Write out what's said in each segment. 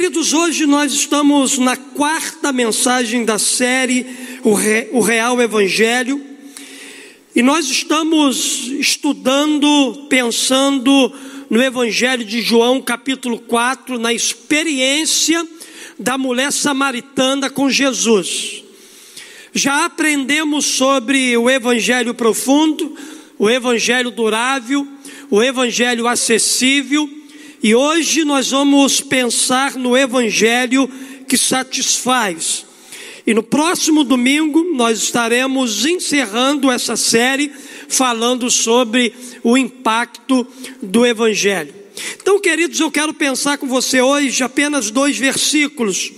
Queridos, hoje nós estamos na quarta mensagem da série O, Re, o Real Evangelho e nós estamos estudando, pensando no Evangelho de João, capítulo 4, na experiência da mulher samaritana com Jesus. Já aprendemos sobre o Evangelho profundo, o Evangelho durável, o Evangelho acessível e hoje nós vamos pensar no Evangelho que satisfaz. E no próximo domingo nós estaremos encerrando essa série falando sobre o impacto do Evangelho. Então, queridos, eu quero pensar com você hoje apenas dois versículos.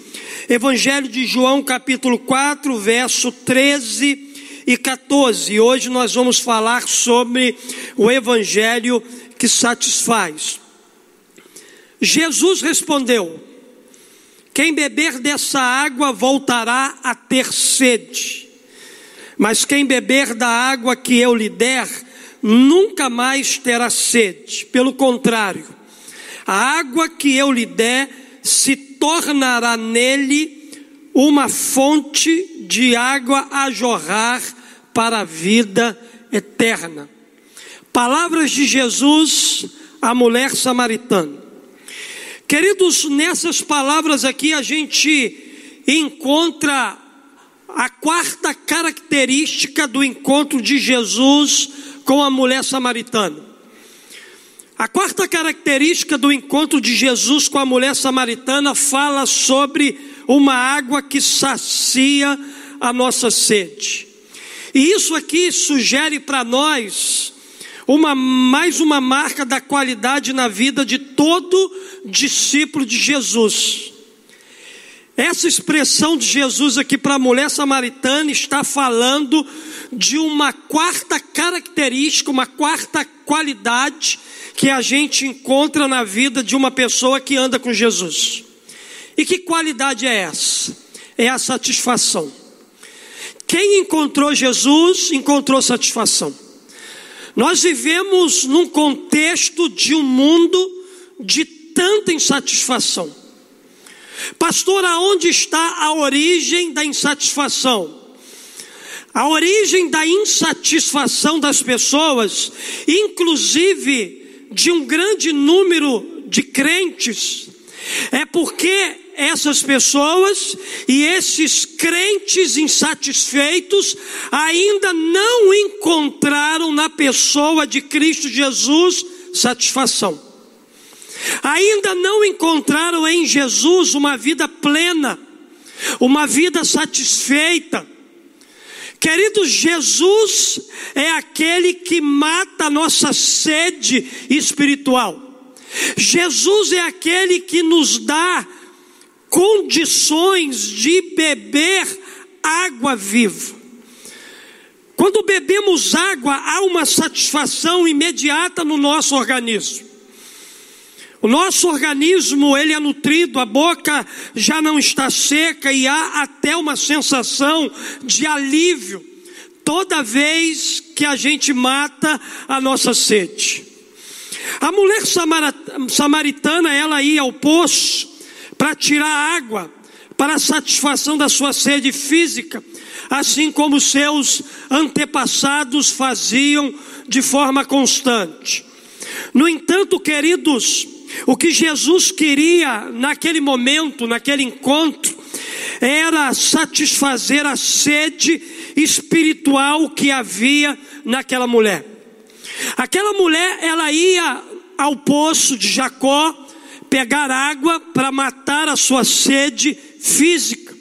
Evangelho de João, capítulo 4, verso 13 e 14. E hoje nós vamos falar sobre o Evangelho que satisfaz. Jesus respondeu: Quem beber dessa água voltará a ter sede, mas quem beber da água que eu lhe der, nunca mais terá sede. Pelo contrário, a água que eu lhe der se tornará nele uma fonte de água a jorrar para a vida eterna. Palavras de Jesus à mulher samaritana. Queridos, nessas palavras aqui a gente encontra a quarta característica do encontro de Jesus com a mulher samaritana. A quarta característica do encontro de Jesus com a mulher samaritana fala sobre uma água que sacia a nossa sede. E isso aqui sugere para nós uma mais uma marca da qualidade na vida de todo discípulo de Jesus. Essa expressão de Jesus aqui para a mulher samaritana está falando de uma quarta característica, uma quarta qualidade que a gente encontra na vida de uma pessoa que anda com Jesus. E que qualidade é essa? É a satisfação. Quem encontrou Jesus encontrou satisfação. Nós vivemos num contexto de um mundo de tanta insatisfação. Pastor, aonde está a origem da insatisfação? A origem da insatisfação das pessoas, inclusive de um grande número de crentes, é porque essas pessoas e esses crentes insatisfeitos ainda não encontraram na pessoa de Cristo Jesus satisfação. Ainda não encontraram em Jesus uma vida plena, uma vida satisfeita. Queridos, Jesus é aquele que mata a nossa sede espiritual. Jesus é aquele que nos dá condições de beber água viva. Quando bebemos água, há uma satisfação imediata no nosso organismo. O nosso organismo, ele é nutrido, a boca já não está seca e há até uma sensação de alívio toda vez que a gente mata a nossa sede. A mulher samaritana, ela ia ao poço para tirar água, para a satisfação da sua sede física, assim como seus antepassados faziam de forma constante. No entanto, queridos, o que Jesus queria naquele momento, naquele encontro, era satisfazer a sede espiritual que havia naquela mulher. Aquela mulher, ela ia ao poço de Jacó, pegar água para matar a sua sede física.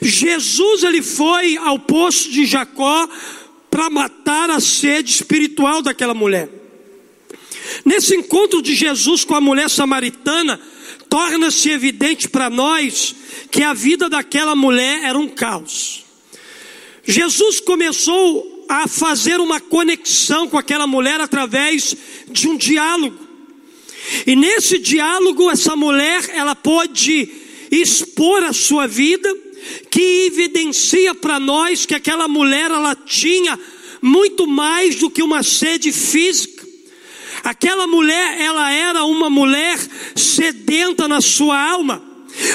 Jesus ele foi ao poço de Jacó para matar a sede espiritual daquela mulher. Nesse encontro de Jesus com a mulher samaritana, torna-se evidente para nós que a vida daquela mulher era um caos. Jesus começou a fazer uma conexão com aquela mulher através de um diálogo. E nesse diálogo, essa mulher, ela pode expor a sua vida, que evidencia para nós que aquela mulher, ela tinha muito mais do que uma sede física. Aquela mulher, ela era uma mulher sedenta na sua alma.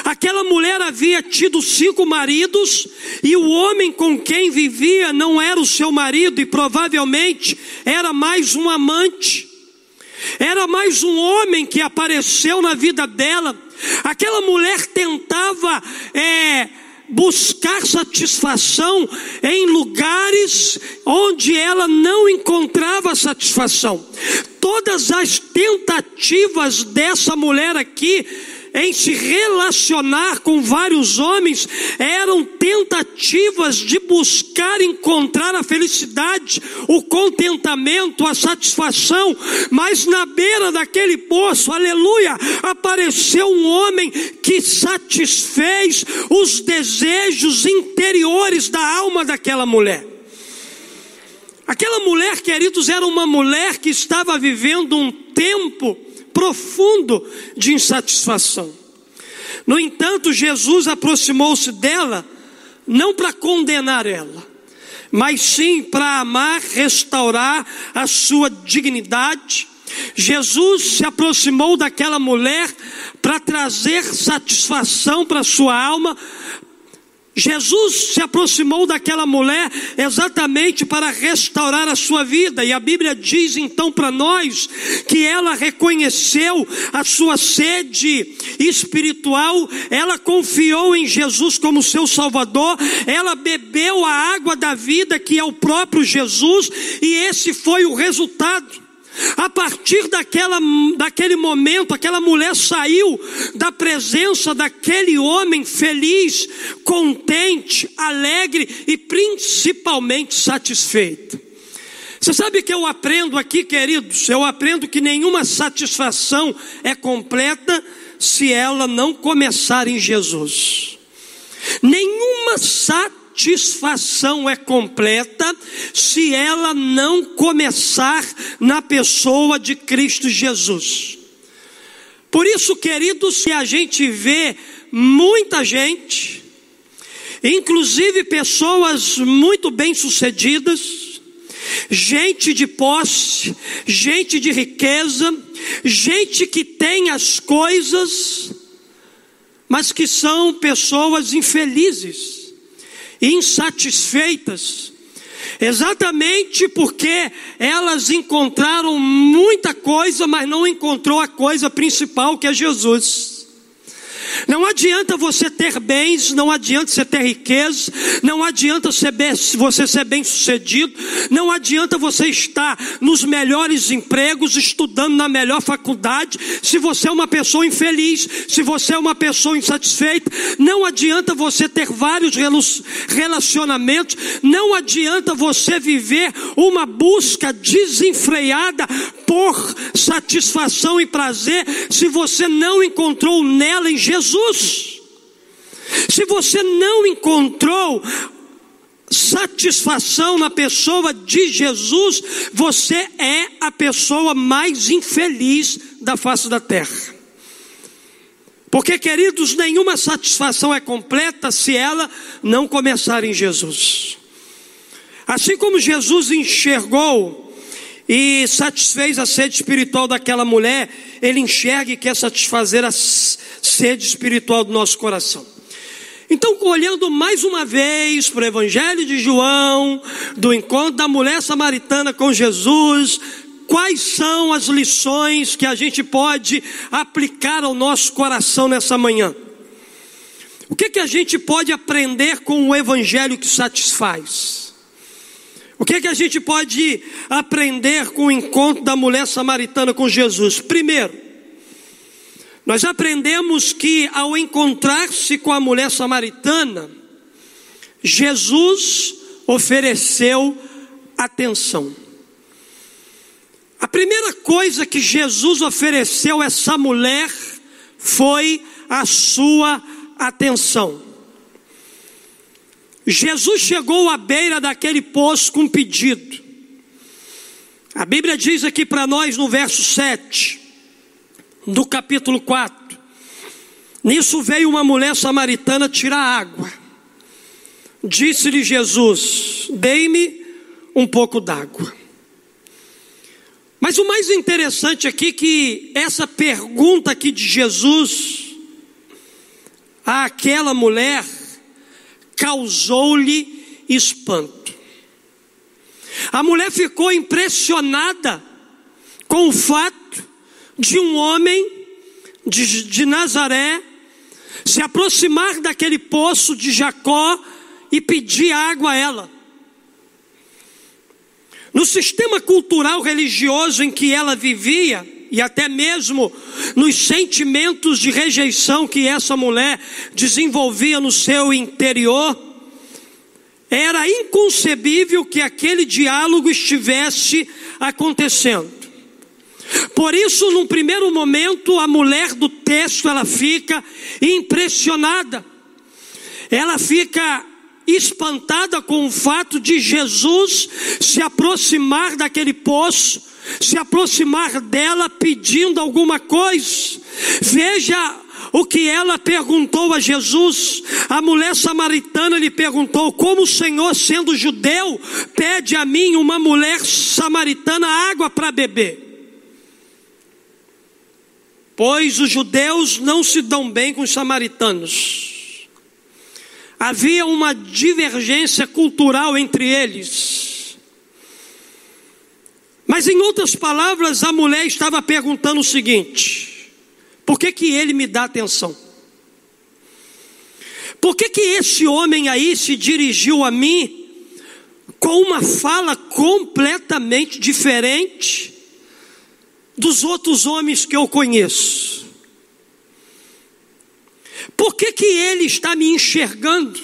Aquela mulher havia tido cinco maridos e o homem com quem vivia não era o seu marido e provavelmente era mais um amante. Era mais um homem que apareceu na vida dela. Aquela mulher tentava é, buscar satisfação em lugares onde ela não encontrava satisfação. Todas as tentativas dessa mulher aqui em se relacionar com vários homens eram tentativas de buscar encontrar a felicidade, o contentamento, a satisfação, mas na beira daquele poço, aleluia, apareceu um homem que satisfez os desejos interiores da alma daquela mulher. Aquela mulher, queridos, era uma mulher que estava vivendo um tempo profundo de insatisfação. No entanto, Jesus aproximou-se dela, não para condenar ela, mas sim para amar, restaurar a sua dignidade. Jesus se aproximou daquela mulher para trazer satisfação para sua alma, Jesus se aproximou daquela mulher exatamente para restaurar a sua vida, e a Bíblia diz então para nós que ela reconheceu a sua sede espiritual, ela confiou em Jesus como seu Salvador, ela bebeu a água da vida que é o próprio Jesus, e esse foi o resultado. A partir daquela, daquele momento, aquela mulher saiu da presença daquele homem feliz, contente, alegre e principalmente satisfeito. Você sabe que eu aprendo aqui, queridos? Eu aprendo que nenhuma satisfação é completa se ela não começar em Jesus. Nenhuma satisfação satisfação é completa se ela não começar na pessoa de Cristo Jesus. Por isso, queridos, se a gente vê muita gente, inclusive pessoas muito bem-sucedidas, gente de posse, gente de riqueza, gente que tem as coisas, mas que são pessoas infelizes insatisfeitas, exatamente porque elas encontraram muita coisa, mas não encontrou a coisa principal que é Jesus. Não adianta você ter bens, não adianta você ter riqueza, não adianta você ser bem sucedido, não adianta você estar nos melhores empregos, estudando na melhor faculdade, se você é uma pessoa infeliz, se você é uma pessoa insatisfeita, não adianta você ter vários relacionamentos, não adianta você viver uma busca desenfreada por satisfação e prazer, se você não encontrou nela em Jesus. Jesus. Se você não encontrou satisfação na pessoa de Jesus, você é a pessoa mais infeliz da face da terra. Porque, queridos, nenhuma satisfação é completa se ela não começar em Jesus. Assim como Jesus enxergou e satisfez a sede espiritual daquela mulher, ele enxerga e quer satisfazer a sede espiritual do nosso coração. Então, olhando mais uma vez para o Evangelho de João, do encontro da mulher samaritana com Jesus, quais são as lições que a gente pode aplicar ao nosso coração nessa manhã? O que, que a gente pode aprender com o Evangelho que satisfaz? O que, é que a gente pode aprender com o encontro da mulher samaritana com Jesus? Primeiro, nós aprendemos que ao encontrar-se com a mulher samaritana, Jesus ofereceu atenção. A primeira coisa que Jesus ofereceu a essa mulher foi a sua atenção. Jesus chegou à beira daquele poço com um pedido. A Bíblia diz aqui para nós no verso 7 do capítulo 4. Nisso veio uma mulher samaritana tirar água. Disse-lhe Jesus: Dei-me um pouco d'água. Mas o mais interessante aqui é que essa pergunta aqui de Jesus àquela mulher causou-lhe espanto. A mulher ficou impressionada com o fato de um homem de, de Nazaré se aproximar daquele poço de Jacó e pedir água a ela. No sistema cultural religioso em que ela vivia, e até mesmo nos sentimentos de rejeição que essa mulher desenvolvia no seu interior, era inconcebível que aquele diálogo estivesse acontecendo. Por isso, num primeiro momento, a mulher do texto ela fica impressionada. Ela fica espantada com o fato de Jesus se aproximar daquele poço, se aproximar dela pedindo alguma coisa. Veja o que ela perguntou a Jesus. A mulher samaritana lhe perguntou: Como o Senhor, sendo judeu, pede a mim, uma mulher samaritana, água para beber? Pois os judeus não se dão bem com os samaritanos. Havia uma divergência cultural entre eles. Mas em outras palavras, a mulher estava perguntando o seguinte: por que, que ele me dá atenção? Por que, que esse homem aí se dirigiu a mim com uma fala completamente diferente dos outros homens que eu conheço? Por que, que ele está me enxergando?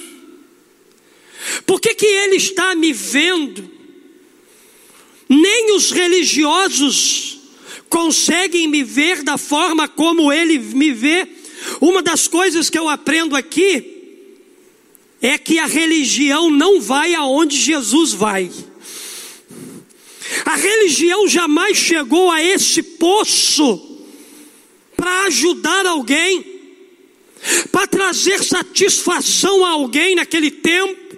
Por que, que ele está me vendo? Nem os religiosos conseguem me ver da forma como ele me vê. Uma das coisas que eu aprendo aqui é que a religião não vai aonde Jesus vai. A religião jamais chegou a esse poço para ajudar alguém, para trazer satisfação a alguém naquele tempo.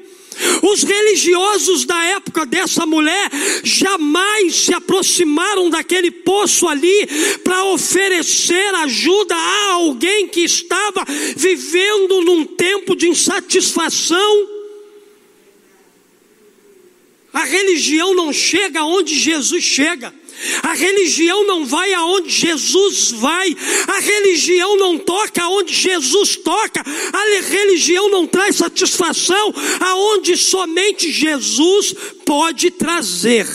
Os religiosos da época dessa mulher jamais se aproximaram daquele poço ali para oferecer ajuda a alguém que estava vivendo num tempo de insatisfação. A religião não chega onde Jesus chega. A religião não vai aonde Jesus vai. A religião não toca aonde Jesus toca. A religião não traz satisfação aonde somente Jesus pode trazer.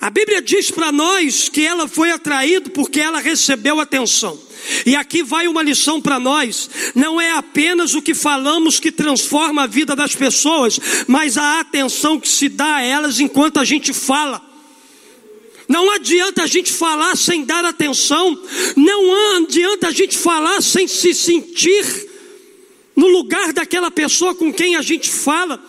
A Bíblia diz para nós que ela foi atraída porque ela recebeu atenção. E aqui vai uma lição para nós: não é apenas o que falamos que transforma a vida das pessoas, mas a atenção que se dá a elas enquanto a gente fala. Não adianta a gente falar sem dar atenção, não adianta a gente falar sem se sentir no lugar daquela pessoa com quem a gente fala.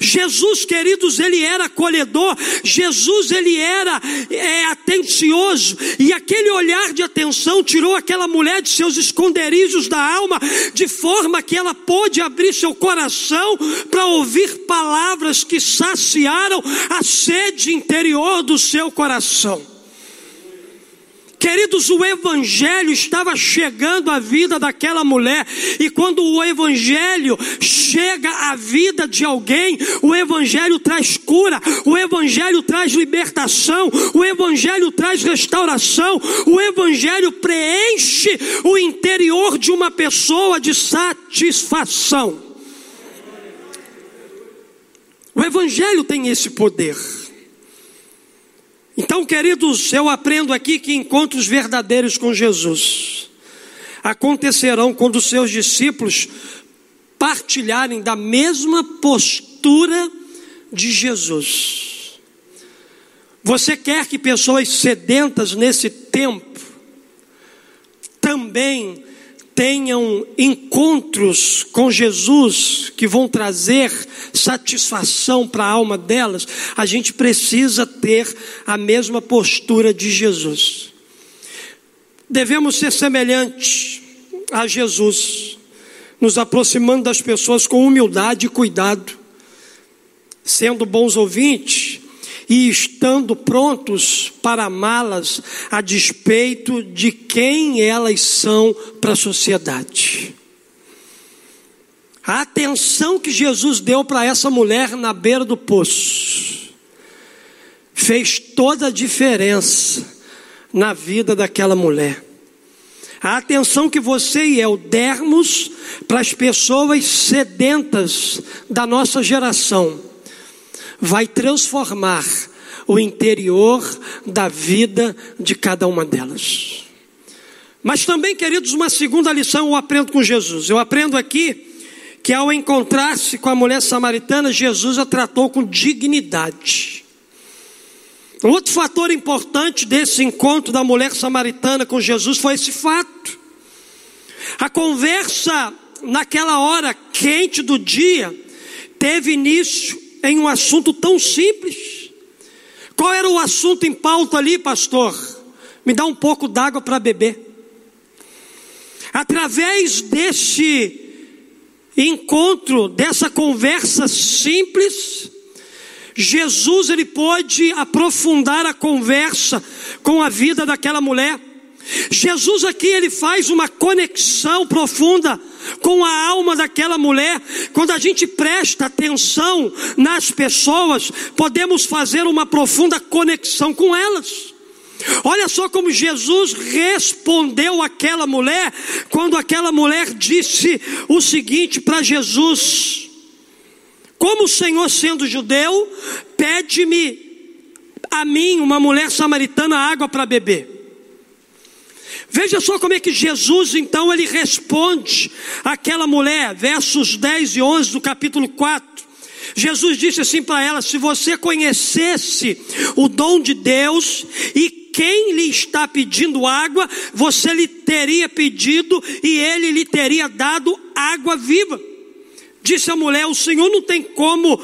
Jesus, queridos, ele era acolhedor, Jesus, ele era é, atencioso, e aquele olhar de atenção tirou aquela mulher de seus esconderijos da alma, de forma que ela pôde abrir seu coração para ouvir palavras que saciaram a sede interior do seu coração. Queridos, o Evangelho estava chegando à vida daquela mulher, e quando o Evangelho chega à vida de alguém, o Evangelho traz cura, o Evangelho traz libertação, o Evangelho traz restauração, o Evangelho preenche o interior de uma pessoa de satisfação. O Evangelho tem esse poder. Então, queridos, eu aprendo aqui que encontros verdadeiros com Jesus acontecerão quando seus discípulos partilharem da mesma postura de Jesus. Você quer que pessoas sedentas nesse tempo também tenham encontros com Jesus que vão trazer satisfação para a alma delas, a gente precisa ter a mesma postura de Jesus. Devemos ser semelhantes a Jesus, nos aproximando das pessoas com humildade e cuidado, sendo bons ouvintes e estando prontos para amá-las a despeito de quem elas são para a sociedade. A atenção que Jesus deu para essa mulher na beira do poço fez toda a diferença na vida daquela mulher. A atenção que você e eu dermos para as pessoas sedentas da nossa geração vai transformar o interior da vida de cada uma delas. Mas também, queridos, uma segunda lição eu aprendo com Jesus. Eu aprendo aqui que ao encontrar-se com a mulher samaritana, Jesus a tratou com dignidade. Outro fator importante desse encontro da mulher samaritana com Jesus foi esse fato. A conversa naquela hora quente do dia teve início em um assunto tão simples. Qual era o assunto em pauta ali, pastor? Me dá um pouco d'água para beber. Através desse encontro, dessa conversa simples, Jesus ele pôde aprofundar a conversa com a vida daquela mulher. Jesus aqui ele faz uma conexão profunda com a alma daquela mulher. Quando a gente presta atenção nas pessoas, podemos fazer uma profunda conexão com elas. Olha só como Jesus respondeu àquela mulher, quando aquela mulher disse o seguinte para Jesus: como o Senhor, sendo judeu, pede-me a mim, uma mulher samaritana, água para beber. Veja só como é que Jesus, então, ele responde àquela mulher, versos 10 e 11 do capítulo 4. Jesus disse assim para ela: Se você conhecesse o dom de Deus e quem lhe está pedindo água, você lhe teria pedido e ele lhe teria dado água viva. Disse a mulher: O Senhor não tem como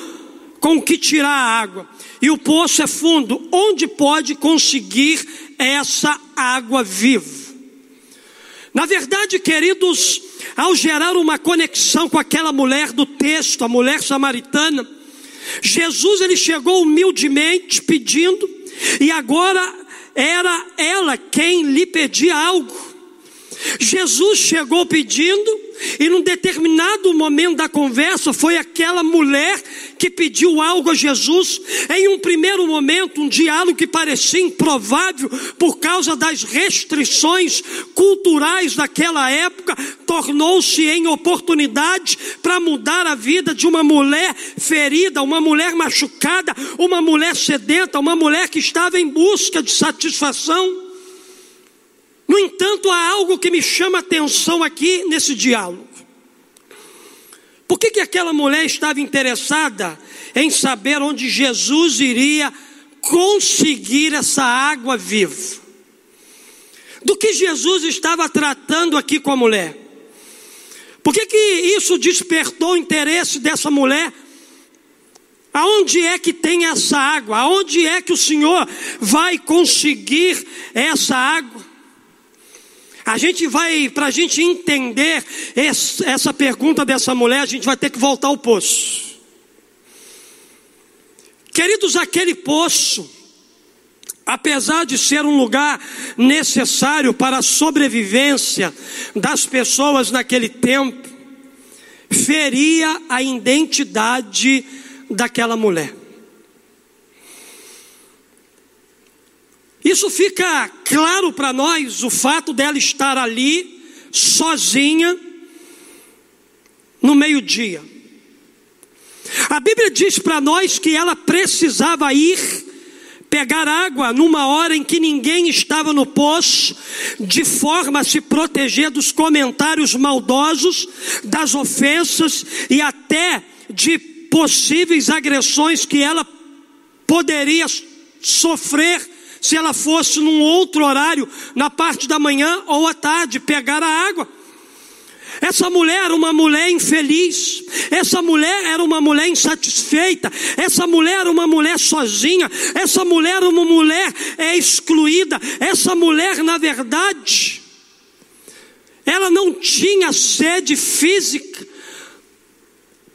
com que tirar a água, e o poço é fundo. Onde pode conseguir essa água viva? Na verdade, queridos, ao gerar uma conexão com aquela mulher do texto, a mulher samaritana, Jesus ele chegou humildemente pedindo, e agora era ela quem lhe pedia algo. Jesus chegou pedindo, e num determinado momento da conversa, foi aquela mulher que pediu algo a Jesus. Em um primeiro momento, um diálogo que parecia improvável por causa das restrições culturais daquela época, tornou-se em oportunidade para mudar a vida de uma mulher ferida, uma mulher machucada, uma mulher sedenta, uma mulher que estava em busca de satisfação. No entanto, há algo que me chama atenção aqui nesse diálogo. Por que, que aquela mulher estava interessada em saber onde Jesus iria conseguir essa água viva? Do que Jesus estava tratando aqui com a mulher? Por que, que isso despertou o interesse dessa mulher? Aonde é que tem essa água? Aonde é que o Senhor vai conseguir essa água? A gente vai, para a gente entender essa pergunta dessa mulher, a gente vai ter que voltar ao poço. Queridos, aquele poço, apesar de ser um lugar necessário para a sobrevivência das pessoas naquele tempo, feria a identidade daquela mulher. Isso fica claro para nós o fato dela estar ali, sozinha, no meio-dia. A Bíblia diz para nós que ela precisava ir pegar água numa hora em que ninguém estava no poço, de forma a se proteger dos comentários maldosos, das ofensas e até de possíveis agressões que ela poderia sofrer se ela fosse num outro horário, na parte da manhã ou à tarde, pegar a água. Essa mulher era uma mulher infeliz, essa mulher era uma mulher insatisfeita, essa mulher era uma mulher sozinha, essa mulher era uma mulher é, excluída, essa mulher, na verdade, ela não tinha sede física,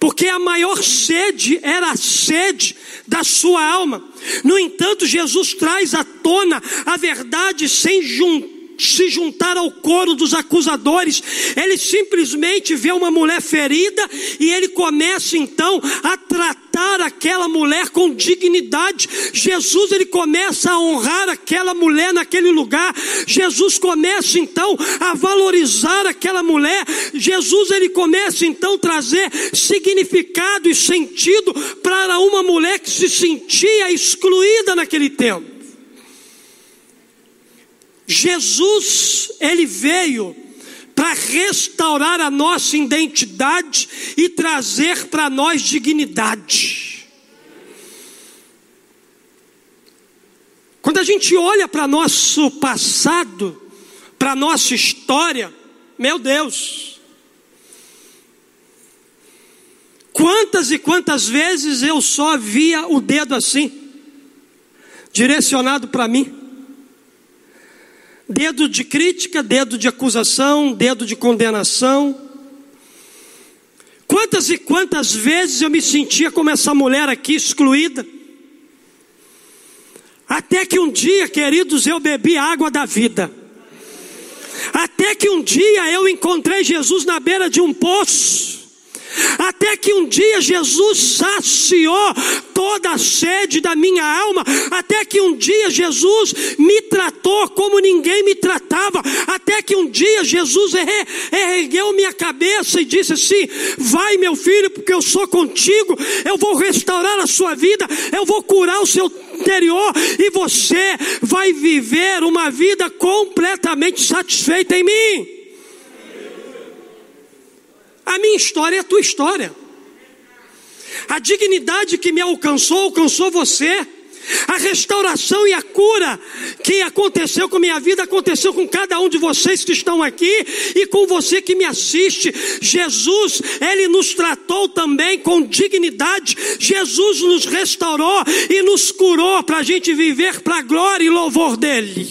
porque a maior sede era a sede da sua alma. No entanto, Jesus traz à tona a verdade sem juntar se juntar ao coro dos acusadores, ele simplesmente vê uma mulher ferida e ele começa então a tratar aquela mulher com dignidade. Jesus ele começa a honrar aquela mulher naquele lugar. Jesus começa então a valorizar aquela mulher. Jesus ele começa então a trazer significado e sentido para uma mulher que se sentia excluída naquele tempo. Jesus, ele veio para restaurar a nossa identidade e trazer para nós dignidade. Quando a gente olha para nosso passado, para nossa história, meu Deus, quantas e quantas vezes eu só via o dedo assim, direcionado para mim. Dedo de crítica, dedo de acusação, dedo de condenação. Quantas e quantas vezes eu me sentia como essa mulher aqui, excluída. Até que um dia, queridos, eu bebi água da vida. Até que um dia eu encontrei Jesus na beira de um poço. Até que um dia Jesus saciou toda a sede da minha alma. Até que um dia Jesus me tratou como ninguém me tratava. Até que um dia Jesus ergueu minha cabeça e disse assim: Vai, meu filho, porque eu sou contigo. Eu vou restaurar a sua vida. Eu vou curar o seu interior. E você vai viver uma vida completamente satisfeita em mim. A minha história é a tua história. A dignidade que me alcançou, alcançou você. A restauração e a cura que aconteceu com minha vida aconteceu com cada um de vocês que estão aqui e com você que me assiste. Jesus, ele nos tratou também com dignidade. Jesus nos restaurou e nos curou para a gente viver para a glória e louvor dele.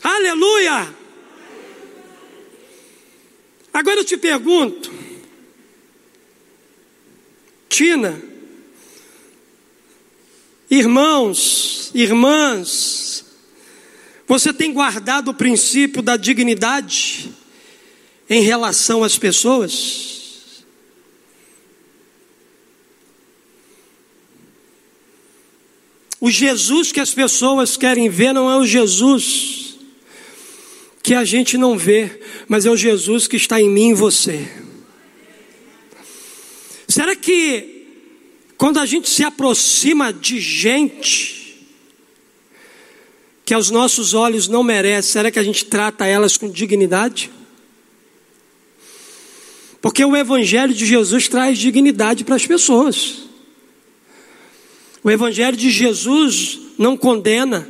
Aleluia! Agora eu te pergunto, Tina, irmãos, irmãs, você tem guardado o princípio da dignidade em relação às pessoas? O Jesus que as pessoas querem ver não é o Jesus que a gente não vê, mas é o Jesus que está em mim e você. Será que quando a gente se aproxima de gente que aos nossos olhos não merece, será que a gente trata elas com dignidade? Porque o Evangelho de Jesus traz dignidade para as pessoas. O Evangelho de Jesus não condena,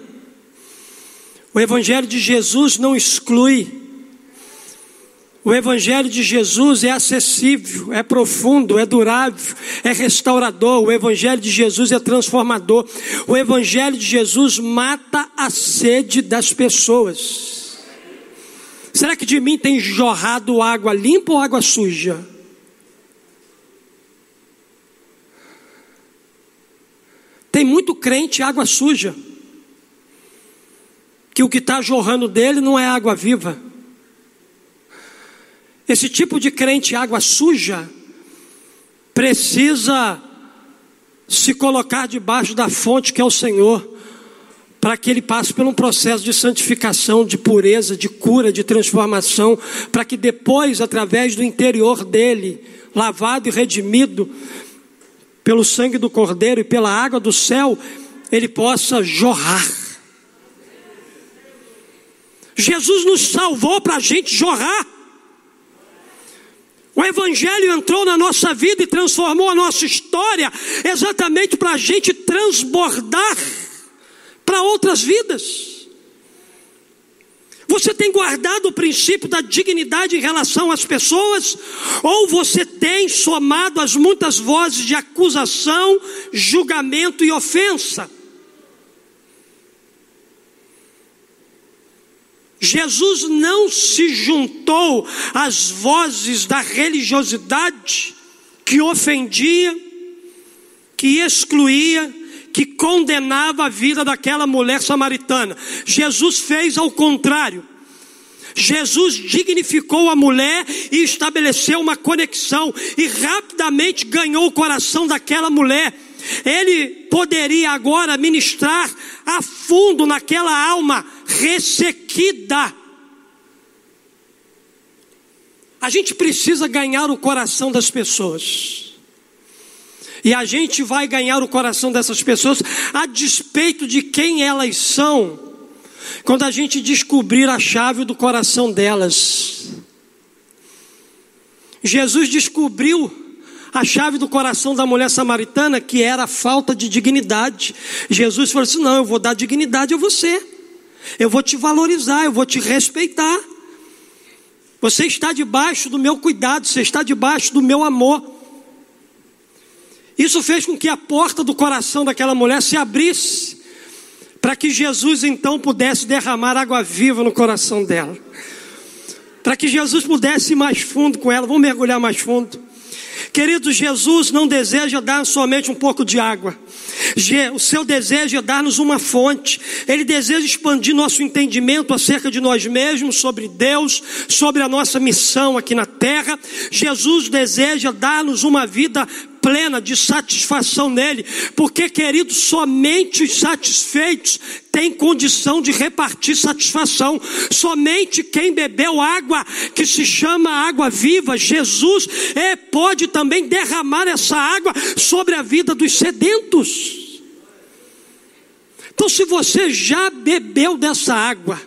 o Evangelho de Jesus não exclui. O Evangelho de Jesus é acessível, é profundo, é durável, é restaurador. O Evangelho de Jesus é transformador. O Evangelho de Jesus mata a sede das pessoas. Será que de mim tem jorrado água limpa ou água suja? Tem muito crente água suja que o que está jorrando dele não é água viva. Esse tipo de crente, água suja, precisa se colocar debaixo da fonte que é o Senhor, para que ele passe por um processo de santificação, de pureza, de cura, de transformação, para que depois, através do interior dele, lavado e redimido pelo sangue do Cordeiro e pela água do céu, ele possa jorrar Jesus nos salvou para a gente jorrar. O Evangelho entrou na nossa vida e transformou a nossa história exatamente para a gente transbordar para outras vidas. Você tem guardado o princípio da dignidade em relação às pessoas? Ou você tem somado as muitas vozes de acusação, julgamento e ofensa? Jesus não se juntou às vozes da religiosidade que ofendia, que excluía, que condenava a vida daquela mulher samaritana. Jesus fez ao contrário. Jesus dignificou a mulher e estabeleceu uma conexão e rapidamente ganhou o coração daquela mulher. Ele poderia agora ministrar a fundo naquela alma ressequida. A gente precisa ganhar o coração das pessoas. E a gente vai ganhar o coração dessas pessoas a despeito de quem elas são, quando a gente descobrir a chave do coração delas. Jesus descobriu a chave do coração da mulher samaritana, que era a falta de dignidade. Jesus falou assim: Não, eu vou dar dignidade a você, eu vou te valorizar, eu vou te respeitar. Você está debaixo do meu cuidado, você está debaixo do meu amor. Isso fez com que a porta do coração daquela mulher se abrisse, para que Jesus então pudesse derramar água viva no coração dela, para que Jesus pudesse ir mais fundo com ela. Vamos mergulhar mais fundo. Querido, Jesus não deseja dar somente um pouco de água. O seu desejo é dar-nos uma fonte. Ele deseja expandir nosso entendimento acerca de nós mesmos, sobre Deus, sobre a nossa missão aqui na terra. Jesus deseja dar-nos uma vida plena de satisfação nele, porque, querido, somente os satisfeitos têm condição de repartir satisfação. Somente quem bebeu água, que se chama água viva, Jesus, é, pode também derramar essa água sobre a vida dos sedentos. Então, se você já bebeu dessa água,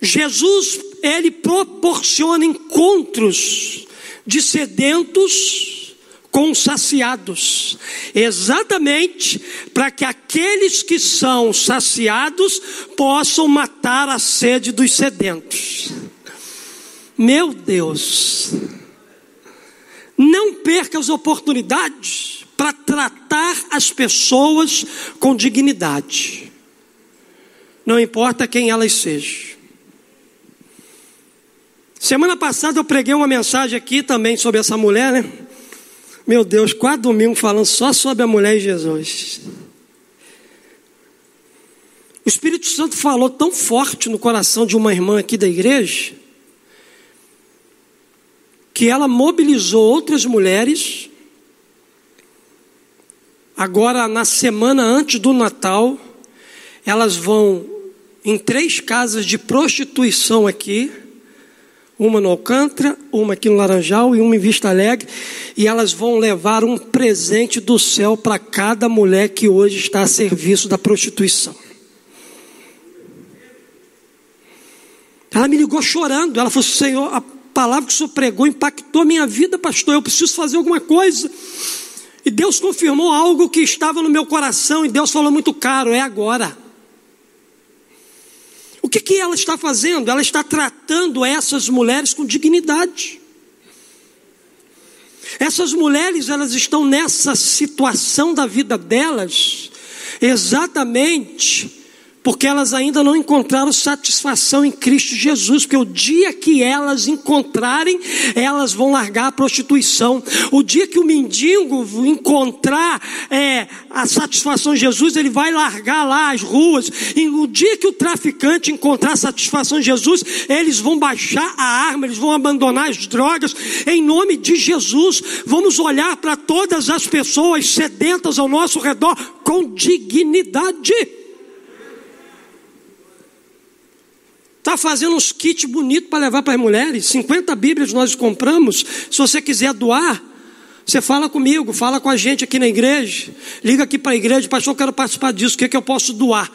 Jesus, ele proporciona encontros de sedentos com saciados, exatamente para que aqueles que são saciados possam matar a sede dos sedentos. Meu Deus, não perca as oportunidades para tratar as pessoas com dignidade, não importa quem elas sejam. Semana passada eu preguei uma mensagem aqui também sobre essa mulher, né? Meu Deus, quatro domingos falando só sobre a mulher e Jesus. O Espírito Santo falou tão forte no coração de uma irmã aqui da igreja, que ela mobilizou outras mulheres. Agora, na semana antes do Natal, elas vão em três casas de prostituição aqui uma no Alcântara, uma aqui no Laranjal e uma em Vista Alegre, e elas vão levar um presente do céu para cada mulher que hoje está a serviço da prostituição. Ela me ligou chorando, ela falou: Senhor, a palavra que o Senhor pregou impactou minha vida, pastor, eu preciso fazer alguma coisa. E Deus confirmou algo que estava no meu coração, e Deus falou muito caro: é agora. Que, que ela está fazendo? Ela está tratando essas mulheres com dignidade. Essas mulheres, elas estão nessa situação da vida delas, exatamente porque elas ainda não encontraram satisfação em Cristo Jesus, porque o dia que elas encontrarem, elas vão largar a prostituição. O dia que o mendigo encontrar é, a satisfação em Jesus, ele vai largar lá as ruas. E o dia que o traficante encontrar satisfação em Jesus, eles vão baixar a arma, eles vão abandonar as drogas. Em nome de Jesus, vamos olhar para todas as pessoas sedentas ao nosso redor com dignidade. Está fazendo uns kits bonitos para levar para as mulheres. 50 Bíblias nós compramos. Se você quiser doar, você fala comigo, fala com a gente aqui na igreja. Liga aqui para a igreja, pastor, eu quero participar disso. O que, é que eu posso doar?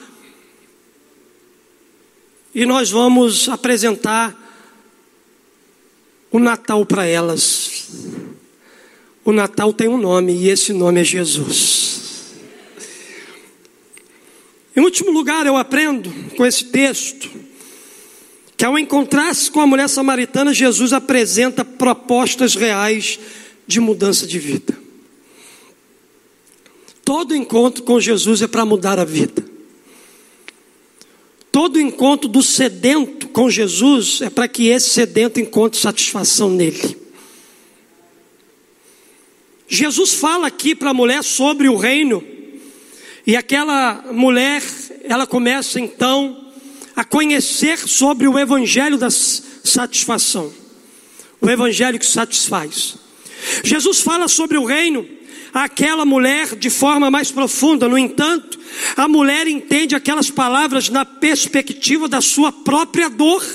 E nós vamos apresentar o Natal para elas. O Natal tem um nome e esse nome é Jesus. Em último lugar, eu aprendo com esse texto que ao encontrar-se com a mulher samaritana, Jesus apresenta propostas reais de mudança de vida. Todo encontro com Jesus é para mudar a vida. Todo encontro do sedento com Jesus é para que esse sedento encontre satisfação nele. Jesus fala aqui para a mulher sobre o reino, e aquela mulher, ela começa então a conhecer sobre o evangelho da satisfação, o evangelho que satisfaz. Jesus fala sobre o reino àquela mulher de forma mais profunda, no entanto, a mulher entende aquelas palavras na perspectiva da sua própria dor.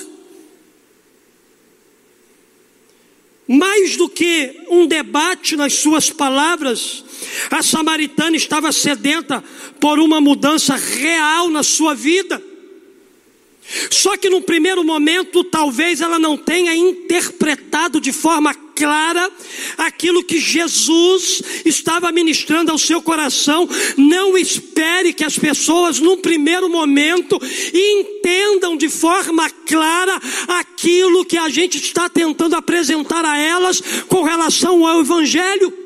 Mais do que um debate nas suas palavras, a samaritana estava sedenta por uma mudança real na sua vida. Só que no primeiro momento, talvez ela não tenha interpretado de forma clara aquilo que Jesus estava ministrando ao seu coração. Não espere que as pessoas, num primeiro momento, entendam de forma clara aquilo que a gente está tentando apresentar a elas com relação ao Evangelho.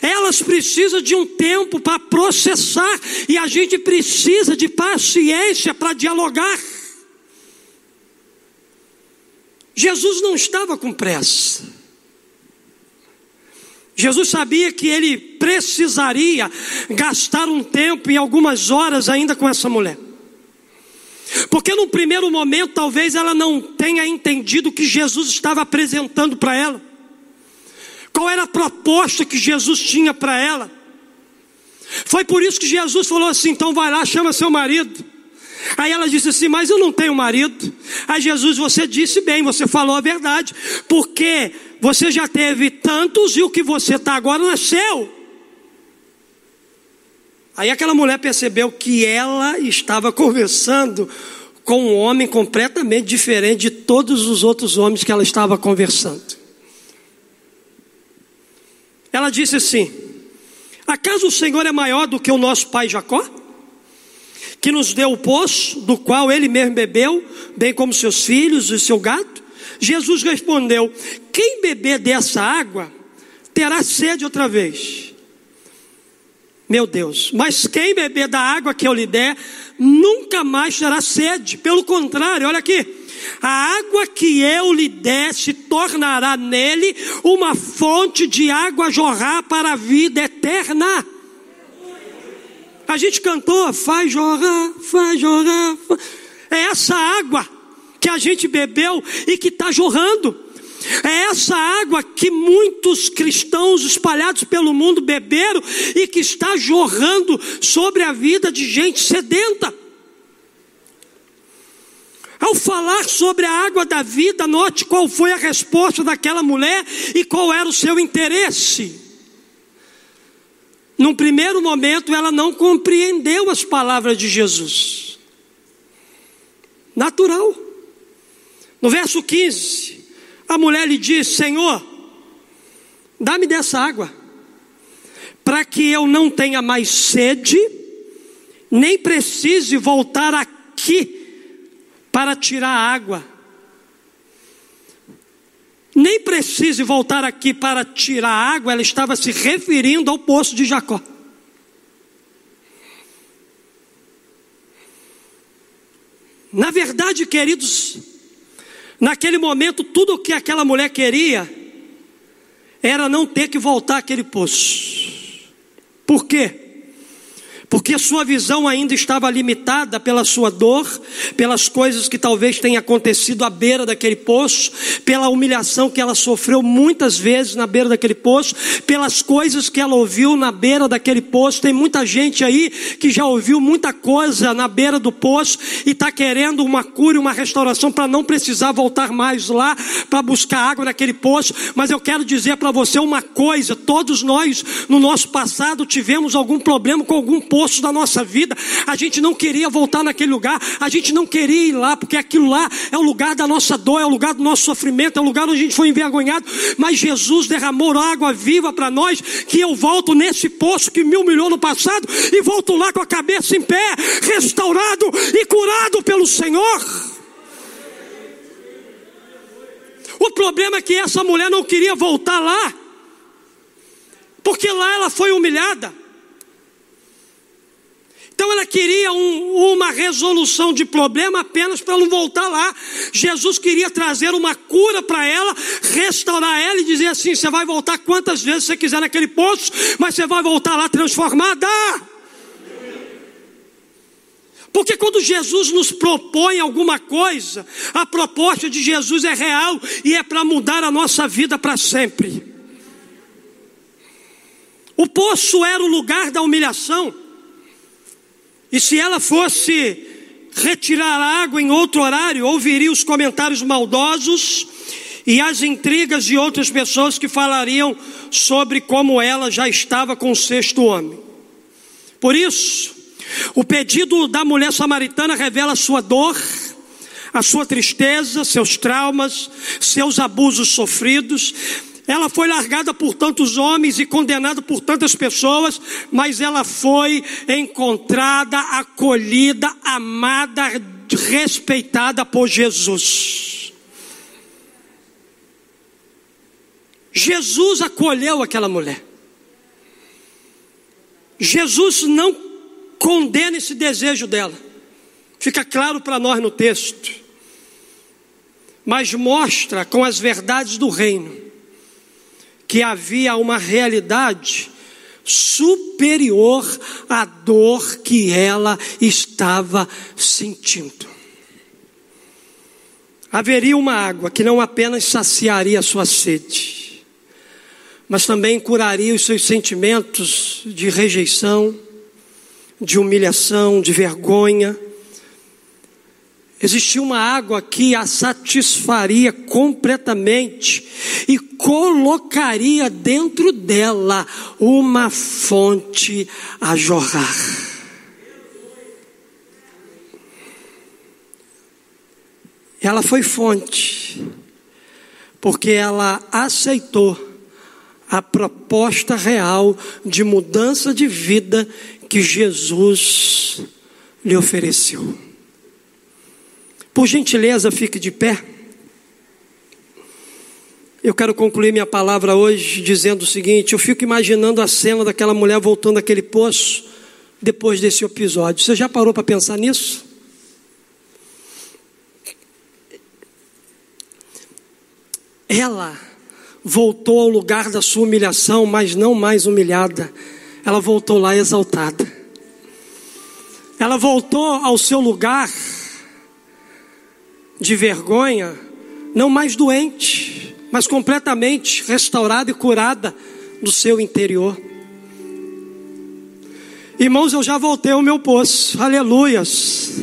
Elas precisam de um tempo para processar e a gente precisa de paciência para dialogar. Jesus não estava com pressa. Jesus sabia que ele precisaria gastar um tempo e algumas horas ainda com essa mulher. Porque no primeiro momento talvez ela não tenha entendido o que Jesus estava apresentando para ela. Qual era a proposta que Jesus tinha para ela? Foi por isso que Jesus falou assim: então vai lá, chama seu marido. Aí ela disse assim: Mas eu não tenho marido. Aí Jesus, você disse bem, você falou a verdade, porque você já teve tantos e o que você está agora não é. Aí aquela mulher percebeu que ela estava conversando com um homem completamente diferente de todos os outros homens que ela estava conversando. Ela disse assim: Acaso o Senhor é maior do que o nosso pai Jacó? Que nos deu o poço, do qual ele mesmo bebeu, bem como seus filhos e seu gato? Jesus respondeu: Quem beber dessa água terá sede outra vez. Meu Deus, mas quem beber da água que eu lhe der, nunca mais terá sede. Pelo contrário, olha aqui a água que eu lhe der se tornará nele uma fonte de água jorrar para a vida eterna. A gente cantou, faz jorrar, faz jorrar. É essa água que a gente bebeu e que está jorrando. É essa água que muitos cristãos espalhados pelo mundo beberam e que está jorrando sobre a vida de gente sedenta. Ao falar sobre a água da vida, note qual foi a resposta daquela mulher e qual era o seu interesse. Num primeiro momento, ela não compreendeu as palavras de Jesus. Natural. No verso 15, a mulher lhe diz: Senhor, dá-me dessa água, para que eu não tenha mais sede, nem precise voltar aqui para tirar água. Nem precise voltar aqui para tirar água, ela estava se referindo ao poço de Jacó. Na verdade, queridos, naquele momento, tudo o que aquela mulher queria era não ter que voltar àquele poço. Por quê? Porque sua visão ainda estava limitada pela sua dor, pelas coisas que talvez tenham acontecido à beira daquele poço, pela humilhação que ela sofreu muitas vezes na beira daquele poço, pelas coisas que ela ouviu na beira daquele poço. Tem muita gente aí que já ouviu muita coisa na beira do poço e está querendo uma cura e uma restauração para não precisar voltar mais lá para buscar água naquele poço. Mas eu quero dizer para você uma coisa: todos nós no nosso passado tivemos algum problema com algum poço poço da nossa vida, a gente não queria voltar naquele lugar, a gente não queria ir lá, porque aquilo lá é o lugar da nossa dor, é o lugar do nosso sofrimento, é o lugar onde a gente foi envergonhado, mas Jesus derramou água viva para nós, que eu volto nesse poço que me humilhou no passado, e volto lá com a cabeça em pé, restaurado e curado pelo Senhor. O problema é que essa mulher não queria voltar lá, porque lá ela foi humilhada. Queria um, uma resolução de problema apenas para não voltar lá. Jesus queria trazer uma cura para ela, restaurar ela e dizer assim: você vai voltar quantas vezes você quiser naquele poço, mas você vai voltar lá transformada. Porque quando Jesus nos propõe alguma coisa, a proposta de Jesus é real e é para mudar a nossa vida para sempre. O poço era o lugar da humilhação. E se ela fosse retirar água em outro horário, ouviria os comentários maldosos e as intrigas de outras pessoas que falariam sobre como ela já estava com o sexto homem. Por isso, o pedido da mulher samaritana revela a sua dor, a sua tristeza, seus traumas, seus abusos sofridos, ela foi largada por tantos homens e condenada por tantas pessoas, mas ela foi encontrada, acolhida, amada, respeitada por Jesus. Jesus acolheu aquela mulher. Jesus não condena esse desejo dela. Fica claro para nós no texto. Mas mostra com as verdades do reino que havia uma realidade superior à dor que ela estava sentindo. Haveria uma água que não apenas saciaria a sua sede, mas também curaria os seus sentimentos de rejeição, de humilhação, de vergonha, Existia uma água que a satisfaria completamente e colocaria dentro dela uma fonte a jorrar. Ela foi fonte, porque ela aceitou a proposta real de mudança de vida que Jesus lhe ofereceu. Por gentileza, fique de pé. Eu quero concluir minha palavra hoje dizendo o seguinte: eu fico imaginando a cena daquela mulher voltando àquele poço depois desse episódio. Você já parou para pensar nisso? Ela voltou ao lugar da sua humilhação, mas não mais humilhada. Ela voltou lá exaltada. Ela voltou ao seu lugar de vergonha, não mais doente, mas completamente restaurada e curada do seu interior. Irmãos, eu já voltei ao meu poço, aleluias.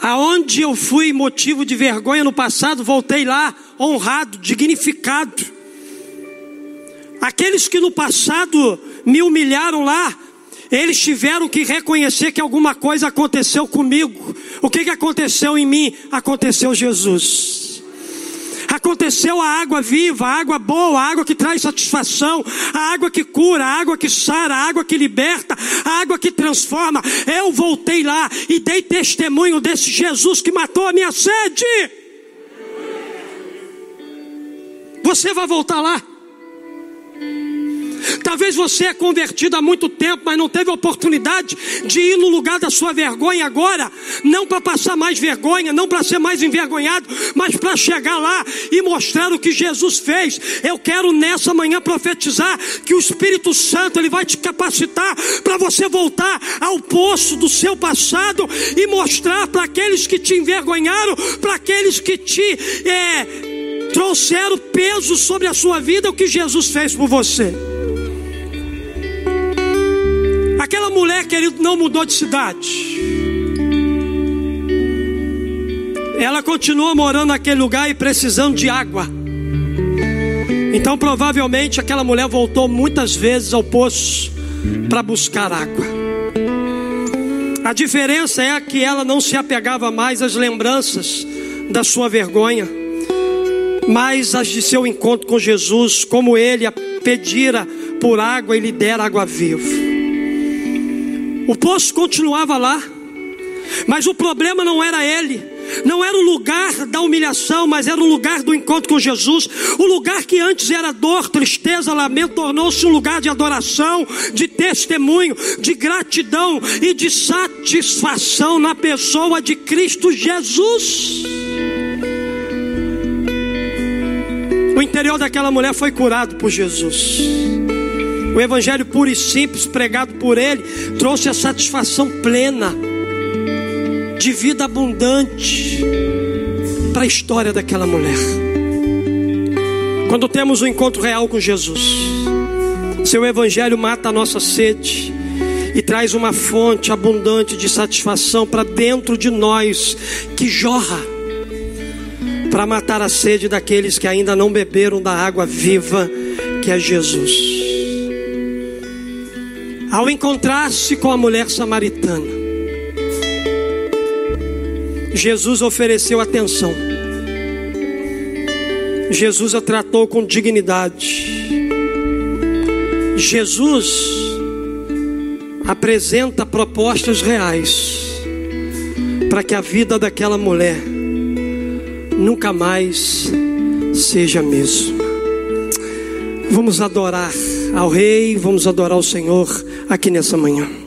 Aonde eu fui motivo de vergonha no passado, voltei lá honrado, dignificado. Aqueles que no passado me humilharam lá, eles tiveram que reconhecer que alguma coisa aconteceu comigo. O que, que aconteceu em mim? Aconteceu Jesus. Aconteceu a água viva, a água boa, a água que traz satisfação, a água que cura, a água que sara, a água que liberta, a água que transforma. Eu voltei lá e dei testemunho desse Jesus que matou a minha sede. Você vai voltar lá. Talvez você é convertido há muito tempo, mas não teve oportunidade de ir no lugar da sua vergonha agora, não para passar mais vergonha, não para ser mais envergonhado, mas para chegar lá e mostrar o que Jesus fez. Eu quero nessa manhã profetizar que o Espírito Santo ele vai te capacitar para você voltar ao poço do seu passado e mostrar para aqueles que te envergonharam, para aqueles que te é, trouxeram peso sobre a sua vida o que Jesus fez por você. Mulher, querido, não mudou de cidade. Ela continua morando naquele lugar e precisando de água. Então, provavelmente, aquela mulher voltou muitas vezes ao poço para buscar água. A diferença é que ela não se apegava mais às lembranças da sua vergonha, mas às de seu encontro com Jesus, como ele a pedira por água e lhe dera água viva. O poço continuava lá, mas o problema não era ele, não era o lugar da humilhação, mas era o lugar do encontro com Jesus. O lugar que antes era dor, tristeza, lamento, tornou-se um lugar de adoração, de testemunho, de gratidão e de satisfação na pessoa de Cristo Jesus. O interior daquela mulher foi curado por Jesus. O evangelho puro e simples pregado por ele trouxe a satisfação plena de vida abundante para a história daquela mulher. Quando temos um encontro real com Jesus, seu evangelho mata a nossa sede e traz uma fonte abundante de satisfação para dentro de nós que jorra para matar a sede daqueles que ainda não beberam da água viva que é Jesus. Ao encontrar-se com a mulher samaritana, Jesus ofereceu atenção. Jesus a tratou com dignidade. Jesus apresenta propostas reais para que a vida daquela mulher nunca mais seja a mesma. Vamos adorar ao Rei, vamos adorar ao Senhor aqui nessa manhã.